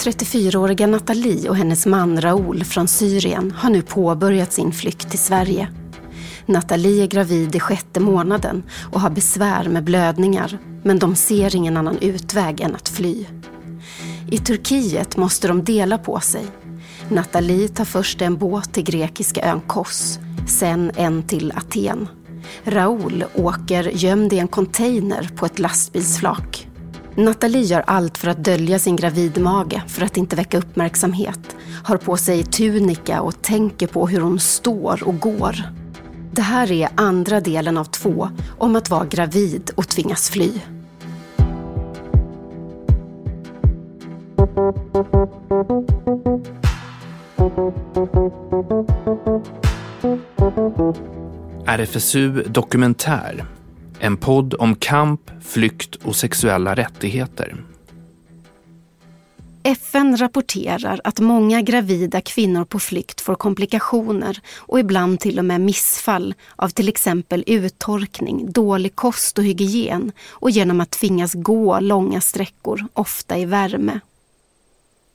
34-åriga Nathalie och hennes man Raoul från Syrien har nu påbörjat sin flykt till Sverige. Nathalie är gravid i sjätte månaden och har besvär med blödningar men de ser ingen annan utväg än att fly. I Turkiet måste de dela på sig. Nathalie tar först en båt till grekiska ön Kos, sen en till Aten. Raoul åker gömd i en container på ett lastbilsflak. Nathalie gör allt för att dölja sin gravidmage för att inte väcka uppmärksamhet. Har på sig tunika och tänker på hur hon står och går. Det här är andra delen av två om att vara gravid och tvingas fly. RFSU Dokumentär. En podd om kamp, flykt och sexuella rättigheter. FN rapporterar att många gravida kvinnor på flykt får komplikationer och ibland till och med missfall av till exempel uttorkning, dålig kost och hygien och genom att tvingas gå långa sträckor, ofta i värme.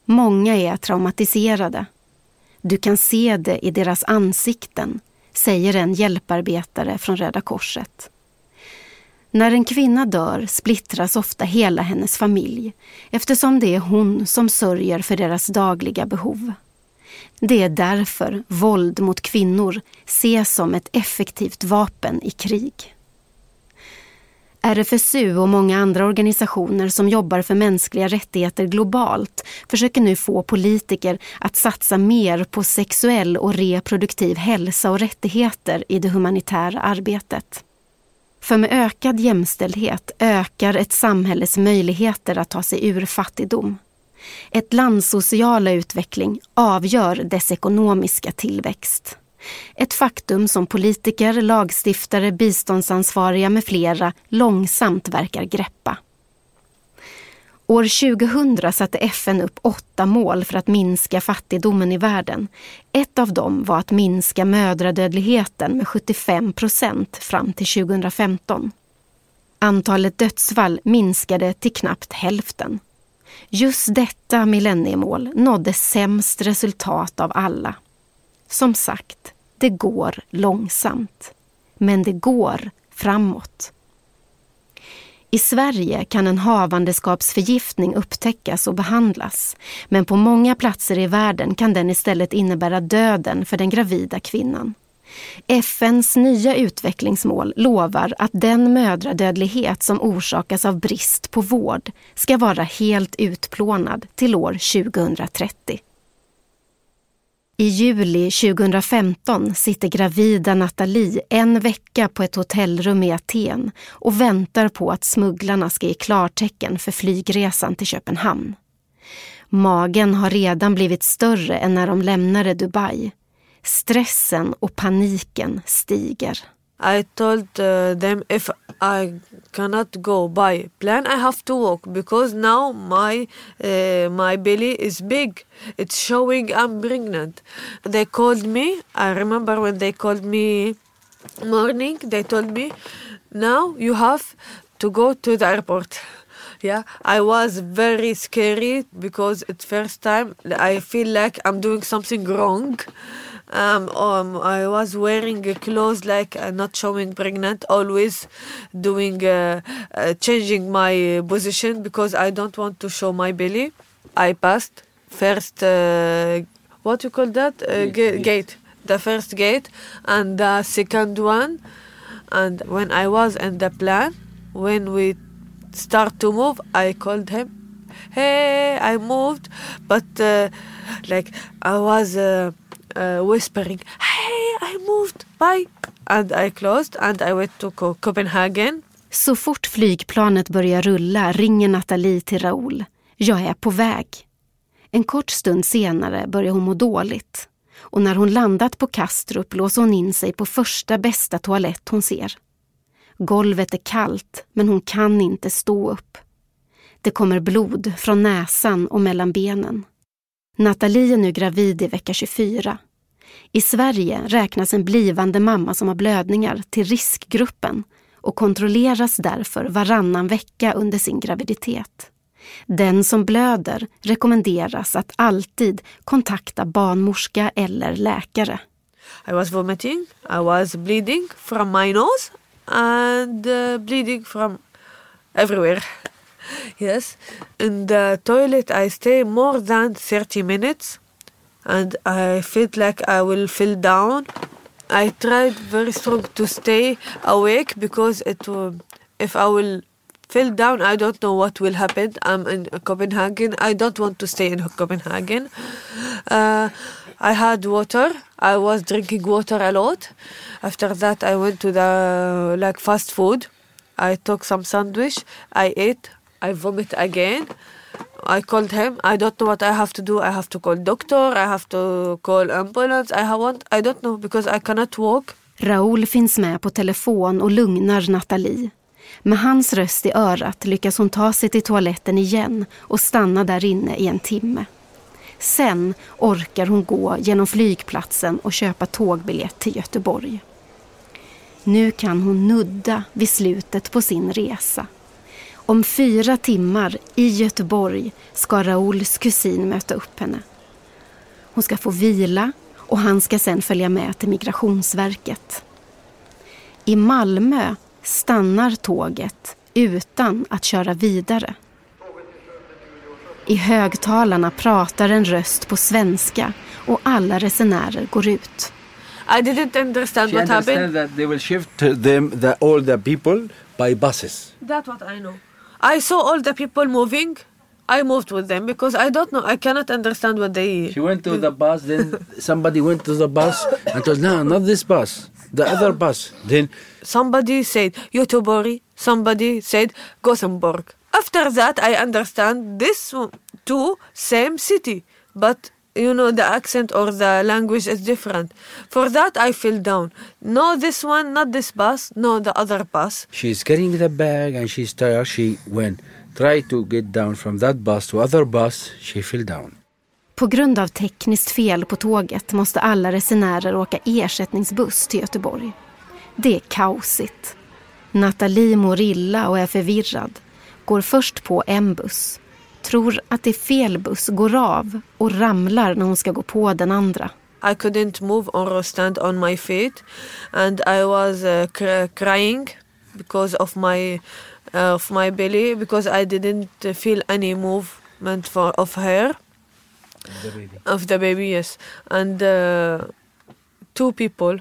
Många är traumatiserade. Du kan se det i deras ansikten, säger en hjälparbetare från Röda Korset. När en kvinna dör splittras ofta hela hennes familj eftersom det är hon som sörjer för deras dagliga behov. Det är därför våld mot kvinnor ses som ett effektivt vapen i krig. RFSU och många andra organisationer som jobbar för mänskliga rättigheter globalt försöker nu få politiker att satsa mer på sexuell och reproduktiv hälsa och rättigheter i det humanitära arbetet. För med ökad jämställdhet ökar ett samhälles möjligheter att ta sig ur fattigdom. Ett lands sociala utveckling avgör dess ekonomiska tillväxt. Ett faktum som politiker, lagstiftare, biståndsansvariga med flera långsamt verkar greppa. År 2000 satte FN upp åtta mål för att minska fattigdomen i världen. Ett av dem var att minska mödradödligheten med 75 procent fram till 2015. Antalet dödsfall minskade till knappt hälften. Just detta millenniemål nådde sämst resultat av alla. Som sagt, det går långsamt. Men det går framåt. I Sverige kan en havandeskapsförgiftning upptäckas och behandlas. Men på många platser i världen kan den istället innebära döden för den gravida kvinnan. FNs nya utvecklingsmål lovar att den mödradödlighet som orsakas av brist på vård ska vara helt utplånad till år 2030. I juli 2015 sitter gravida Nathalie en vecka på ett hotellrum i Aten och väntar på att smugglarna ska ge klartecken för flygresan till Köpenhamn. Magen har redan blivit större än när de lämnade Dubai. Stressen och paniken stiger. I told uh, them if I cannot go by plan, I have to walk because now my uh, my belly is big. It's showing I'm pregnant. They called me. I remember when they called me morning. They told me now you have to go to the airport. Yeah, I was very scary because it's first time I feel like I'm doing something wrong. Um, um, I was wearing clothes like uh, not showing pregnant, always doing uh, uh, changing my position because I don't want to show my belly. I passed first. Uh, what you call that uh, gate, gate? The first gate and the second one. And when I was in the plan, when we start to move, I called him. Hey, I moved, but uh, like I was uh, Uh, whispering, Hey, I moved, bye! And I closed and I went to Copenhagen. Så fort flygplanet börjar rulla ringer Nathalie till Raoul. Jag är på väg. En kort stund senare börjar hon må dåligt. Och när hon landat på Kastrup låser hon in sig på första bästa toalett hon ser. Golvet är kallt, men hon kan inte stå upp. Det kommer blod från näsan och mellan benen. Nathalie är nu gravid i vecka 24. I Sverige räknas en blivande mamma som har blödningar till riskgruppen och kontrolleras därför varannan vecka under sin graviditet. Den som blöder rekommenderas att alltid kontakta barnmorska eller läkare. I was vomiting, I was bleeding from my nose and uh, bleeding from everywhere. Yes. In the toilet I stay more than 30 minutes and I feel like I will fall down. I tried very strong to stay awake because it will, if I will fall down, I don't know what will happen. I'm in Copenhagen. I don't want to stay in Copenhagen. Uh, I had water. I was drinking water a lot. After that, I went to the like fast food. I took some sandwich. I ate. I vomit again. I called him. I don't know what I have to do. I have to call doctor. I have to call ambulance. I want. I don't know because I cannot walk. Raoul finns med på telefon och lugnar Nathalie. Med hans röst i örat lyckas hon ta sig till toaletten igen och stanna där inne i en timme. Sen orkar hon gå genom flygplatsen och köpa tågbiljett till Göteborg. Nu kan hon nudda vid slutet på sin resa. Om fyra timmar i Göteborg ska Rauls kusin möta upp henne. Hon ska få vila och han ska sen följa med till Migrationsverket. I Malmö stannar tåget utan att köra vidare. I högtalarna pratar en röst på svenska och alla resenärer går ut. I didn't understand She what happened. understands that they will shift them, the, all the people by buses. That's what I know. I saw all the people moving. I moved with them because I don't know. I cannot understand what they. She went to the bus, then somebody went to the bus and told, no, not this bus, the other bus. Then Somebody said Göteborg. Somebody said Gothenburg. After that, I understand this two same city, but you know the accent or the language is different. For that, I fell down. No, this one, not this bus. No, the other bus. she's carrying the bag and she's tired. She went, tried to get down from that bus to other bus. She fell down. På grund av tekniskt fel på tåget måste alla resenärer åka ersättningsbuss till Göteborg. Det är kaosigt. Nathalie mår illa och är förvirrad. Går först på en buss. Tror att det är fel buss, går av och ramlar när hon ska gå på den andra. I couldn't move or stand on my feet, and I was uh, cr- crying because of my uh, of my belly because I didn't feel any movement for of her The baby. of the baby. Yes, and uh, two people,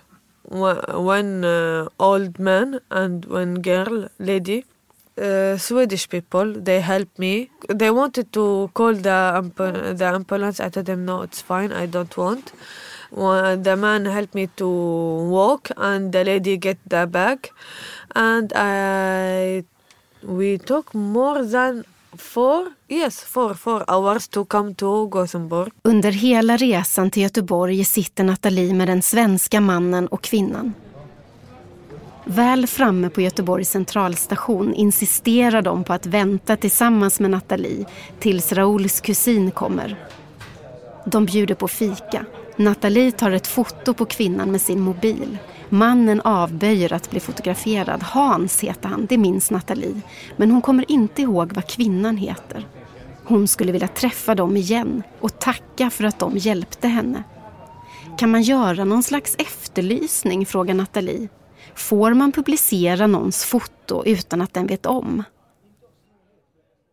one, one uh, old man and one girl, lady. Uh, Swedish people, they helped me. They wanted to call the ambu- the ambulance. I told them no, it's fine. I don't want. Well, the man helped me to walk, and the lady get the bag, and I we took more than four yes four four hours to come to Gothenburg. Under hela resan till Göteborg sitter Nathalie med den svenska mannen och kvinnan. Väl framme på Göteborgs centralstation insisterar de på att vänta tillsammans med Nathalie tills Raouls kusin kommer. De bjuder på fika. Nathalie tar ett foto på kvinnan med sin mobil. Mannen avböjer att bli fotograferad. Hans heter han, det minns Nathalie. Men hon kommer inte ihåg vad kvinnan heter. Hon skulle vilja träffa dem igen och tacka för att de hjälpte henne. Kan man göra någon slags efterlysning, frågar Nathalie. Får man publicera någons foto utan att den vet om?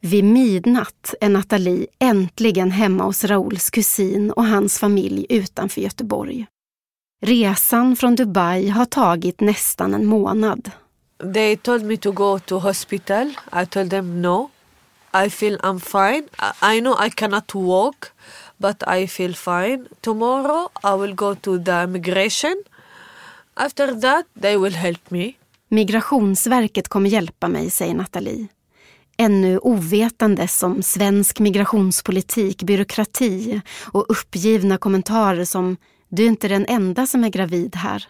Vid midnatt är Nathalie äntligen hemma hos Rauls kusin och hans familj utanför Göteborg. Resan från Dubai har tagit nästan en månad. They told me to go to hospital. I told them no. I feel I'm fine. I- I know I cannot walk, but I feel fine. Tomorrow I will go to the. After that they will help me. Migrationsverket kommer hjälpa mig, säger Nathalie. Ännu ovetandes om svensk migrationspolitik, byråkrati och uppgivna kommentarer som “du är inte den enda som är gravid här”.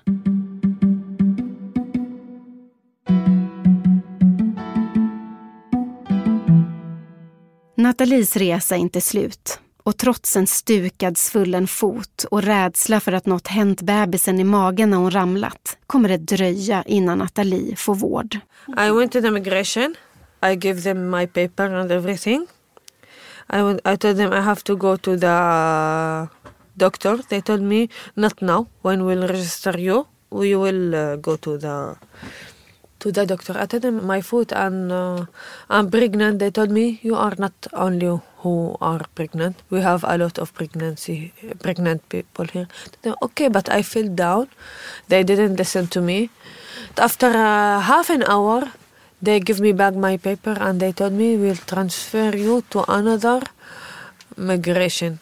Nathalies resa är inte slut och trots en stukad svullen fot och rädsla för att något hänt bebisen i magen när hon ramlat kommer det dröja innan Nathalie får vård. I went to the immigration. I gave them my paper and everything. I went, I told them I have to go to the doctor. They told me not now. When we'll register you, we will uh, go to the to the doctor. I told them my foot and uh, I'm pregnant. They told me you are not only who are pregnant. We have a lot of pregnancy pregnant people here. Okay, but I fell down. They didn't listen to me. After uh, half an hour, they give me back my paper and they told me we'll transfer you to another migration.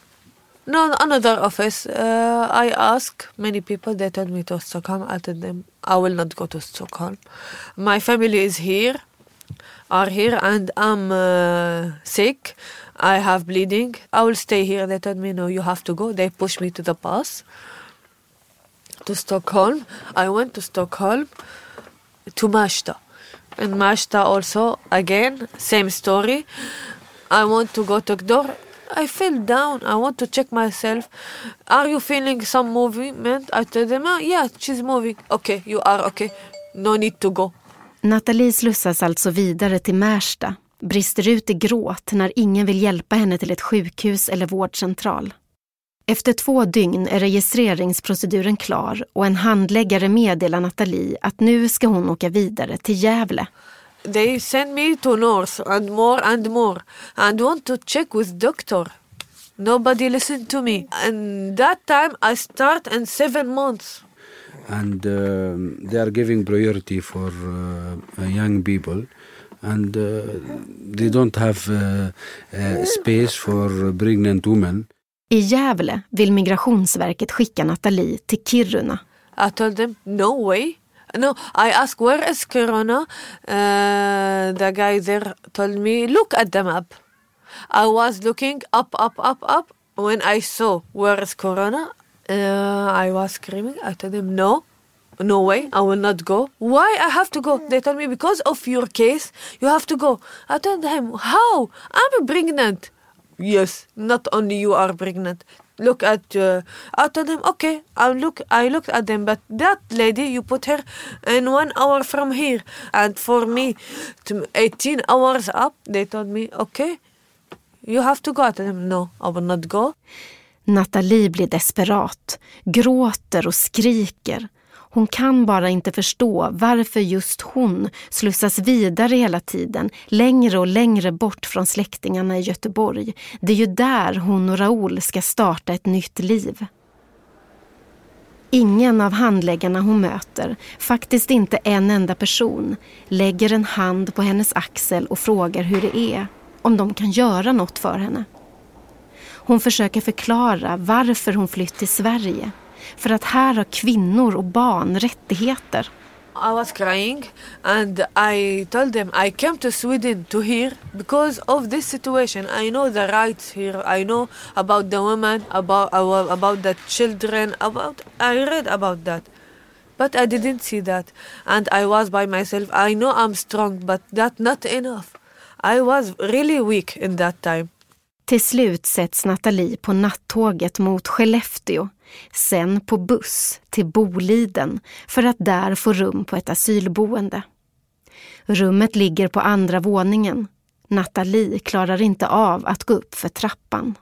No, another office. Uh, I ask many people. They told me to Stockholm. I told them I will not go to Stockholm. My family is here, are here, and I'm uh, sick. I have bleeding. I will stay here. They told me no, you have to go. They pushed me to the bus to Stockholm. I went to Stockholm to Mashta. In Mashta also again same story. I want to go to door. I fell down. I want to check myself. Are you feeling some movement? I tell them, ah, yeah, she's moving. Okay, you are okay. No need to go. Nathalie slussas alltså vidare till Märsta, brister ut i gråt när ingen vill hjälpa henne till ett sjukhus eller vårdcentral. Efter två dygn är registreringsproceduren klar och en handläggare meddelar Nathalie att nu ska hon åka vidare till Gävle. They send me to North and more and more and want to check with doctor. Nobody listened to me. And that time I start in seven months. and um, they are giving priority for uh, uh, young people and uh, they don't have uh, uh, space for pregnant women I Gävle vill Migrationsverket skicka Nathalie till Kiruna. I told them, no way. No, I asked, where is Corona? Uh, the guy there told me, look at the map. I was looking up, up, up, up. When I saw where is Corona, uh, I was screaming. I told him, no, no way, I will not go. Why I have to go? They told me, because of your case, you have to go. I told them, how? I'm pregnant. Yes, not only you are pregnant. Look at. Uh, I told them, okay. I look. I looked at them, but that lady, you put her in one hour from here, and for me, to 18 hours up. They told me, okay, you have to go. I told them, no, I will not go. Nathalie blir desperat, gråter och skriker. Hon kan bara inte förstå varför just hon slussas vidare hela tiden, längre och längre bort från släktingarna i Göteborg. Det är ju där hon och Raoul ska starta ett nytt liv. Ingen av handläggarna hon möter, faktiskt inte en enda person, lägger en hand på hennes axel och frågar hur det är, om de kan göra något för henne. Hon försöker förklara varför hon flytt till Sverige. För att här har kvinnor och barn rättigheter. I was crying and I told them I came to Sweden to hear because of this situation. I know the rights here. I know about the women, about about the children, about I read about that. But I didn't see that and I was by myself. I know I'm strong but that not enough. I was really weak in that time. Till slut sätts Nathalie på nattåget mot Skellefteå sen på buss till Boliden för att där få rum på ett asylboende. Rummet ligger på andra våningen. Nathalie klarar inte av att gå upp för trappan.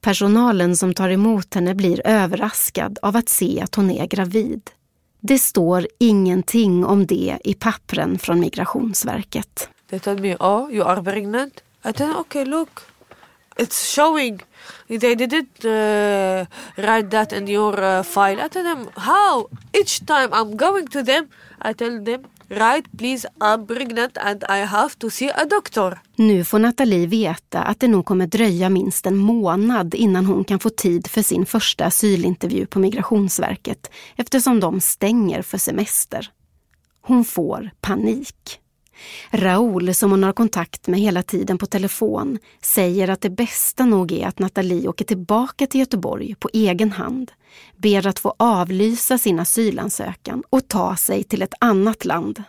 Personalen som tar emot henne blir överraskad av att se att hon är gravid. Det står ingenting om det i pappren från Migrationsverket. They told me, oh, you are pregnant? I said, okay, look, it's showing. They didn't uh, write that in your uh, file. I tell them, how? Each time I'm going to them, I tell them, right, please, I'm pregnant and I have to see a doctor. Nu får Nathalie veta att det nog kommer dröja minst en månad innan hon kan få tid för sin första asylintervju på Migrationsverket eftersom de stänger för semester. Hon får panik. Raoul, som hon har kontakt med hela tiden på telefon, säger att det bästa nog är att Nathalie åker tillbaka till Göteborg på egen hand, ber att få avlysa sin asylansökan och ta sig till ett annat land.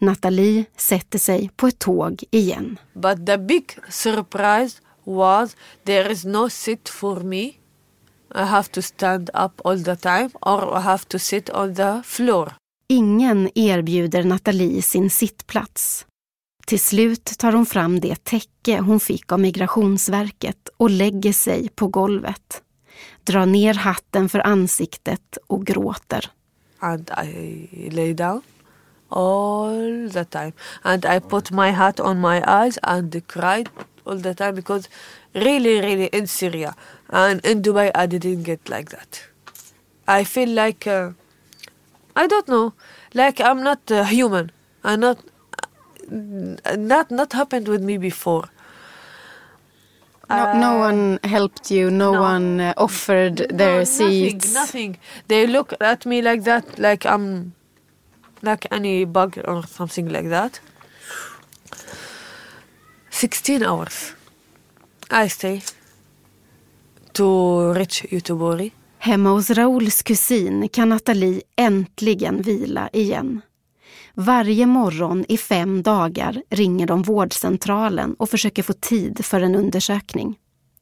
Nathalie sätter sig på ett tåg igen. But the big surprise was there is no seat for me. I have to stand up all the time or I have to sit on the floor. Ingen erbjuder Nathalie sin sittplats. Till slut tar hon fram det täcke hon fick av Migrationsverket och lägger sig på golvet. Drar ner hatten för ansiktet och gråter. And I lay down all the time. And I put my hat on my eyes and cried all the time because really, really in Syria and in Dubai I didn't get like that. I feel like uh, I don't know, like I'm not uh, human. I'm not not not happened with me before. No, no one helped you, no, no. one uh, offered their no, seats. Nothing, nothing. They look at me like that, like I'm like any bug or something like that. 16 hours. I stay to reach Göteborg. Hemma hos Rauls kusin kan Nathalie äntligen vila igen. Varje morgon i fem dagar ringer de vårdcentralen och försöker få tid för en undersökning.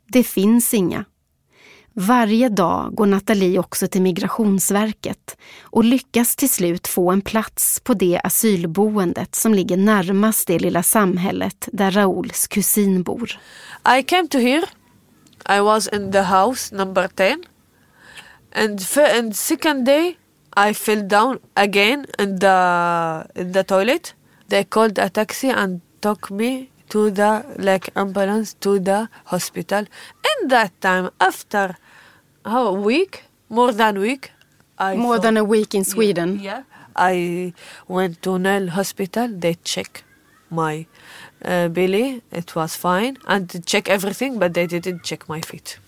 Det finns inga. Varje dag går Nathalie också till Migrationsverket och lyckas till slut få en plats på det asylboendet som ligger närmast det lilla samhället där Rauls kusin bor. I came to here. I was in the house number 10. And f- and second day I fell down again in the in the toilet. They called a taxi and took me to the like ambulance to the hospital. In that time, after how a week, more than a week, I More thought- than a week in Sweden. Yeah, I went to Nile Hospital. They check my uh, belly. It was fine, and they check everything, but they didn't check my feet.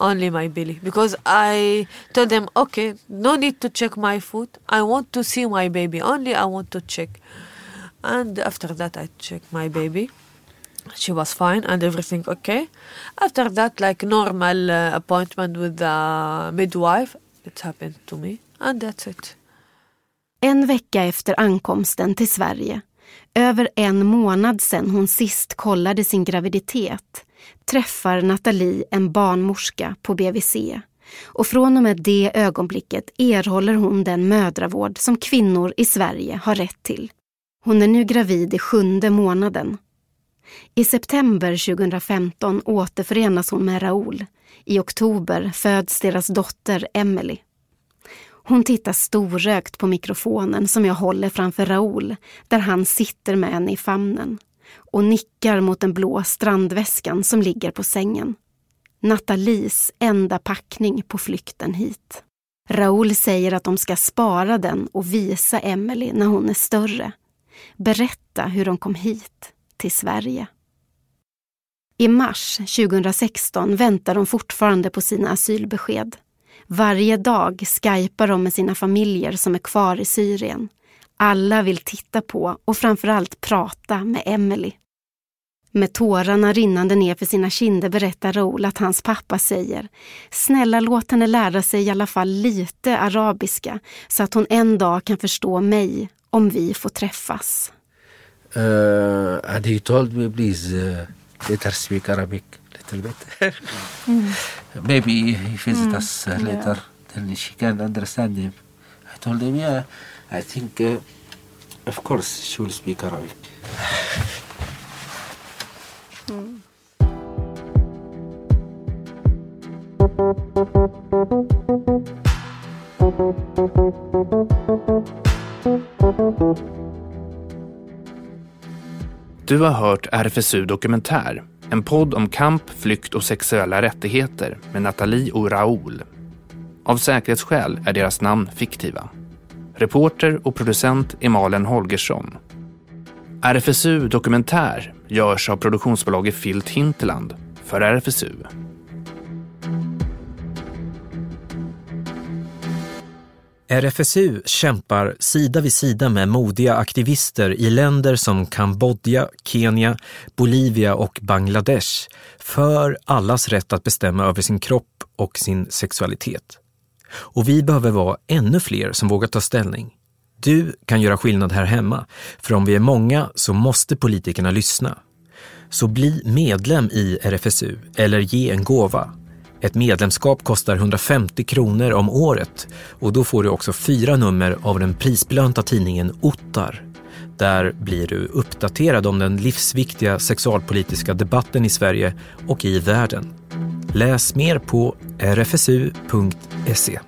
Only my belly, because I told them, okay, no need to check my foot. I want to see my baby. Only I want to check. And after that, I checked my baby. She was fine and everything okay. After that, like normal uh, appointment with the midwife, it happened to me, and that's it. En vecka efter ankomsten till Sverige, över en månad sedan hon sist kollade sin graviditet, träffar Nathalie en barnmorska på BVC. Och från och med det ögonblicket erhåller hon den mödravård som kvinnor i Sverige har rätt till. Hon är nu gravid i sjunde månaden. I september 2015 återförenas hon med Raoul. I oktober föds deras dotter Emily. Hon tittar storrökt på mikrofonen som jag håller framför Raoul, där han sitter med henne i famnen och nickar mot den blå strandväskan som ligger på sängen. Nathalies enda packning på flykten hit. Raoul säger att de ska spara den och visa Emily när hon är större. Berätta hur de kom hit, till Sverige. I mars 2016 väntar de fortfarande på sina asylbesked. Varje dag skypar de med sina familjer som är kvar i Syrien. Alla vill titta på och framförallt prata med Emily. Med tårarna rinnande ner för sina kinder berättar Raoul att hans pappa säger Snälla låt henne lära sig i alla fall lite arabiska så att hon en dag kan förstå mig om vi får träffas. Uh, and he told me, please, uh, let her speak Arabic little bit. Maybe he visit us uh, later, then she can understand him. I told him, yeah, i think, uh, of course, she will speak Arabic. Du har hört RFSU Dokumentär, en podd om kamp, flykt och sexuella rättigheter med Nathalie och Raoul. Av säkerhetsskäl är deras namn fiktiva. Reporter och producent är Malen Holgersson. RFSU Dokumentär görs av produktionsbolaget Filt Hinterland för RFSU. RFSU kämpar sida vid sida med modiga aktivister i länder som Kambodja, Kenya, Bolivia och Bangladesh för allas rätt att bestämma över sin kropp och sin sexualitet. Och vi behöver vara ännu fler som vågar ta ställning. Du kan göra skillnad här hemma, för om vi är många så måste politikerna lyssna. Så bli medlem i RFSU eller ge en gåva. Ett medlemskap kostar 150 kronor om året och då får du också fyra nummer av den prisbelönta tidningen Ottar. Där blir du uppdaterad om den livsviktiga sexualpolitiska debatten i Sverige och i världen. Läs mer på rfsu.se.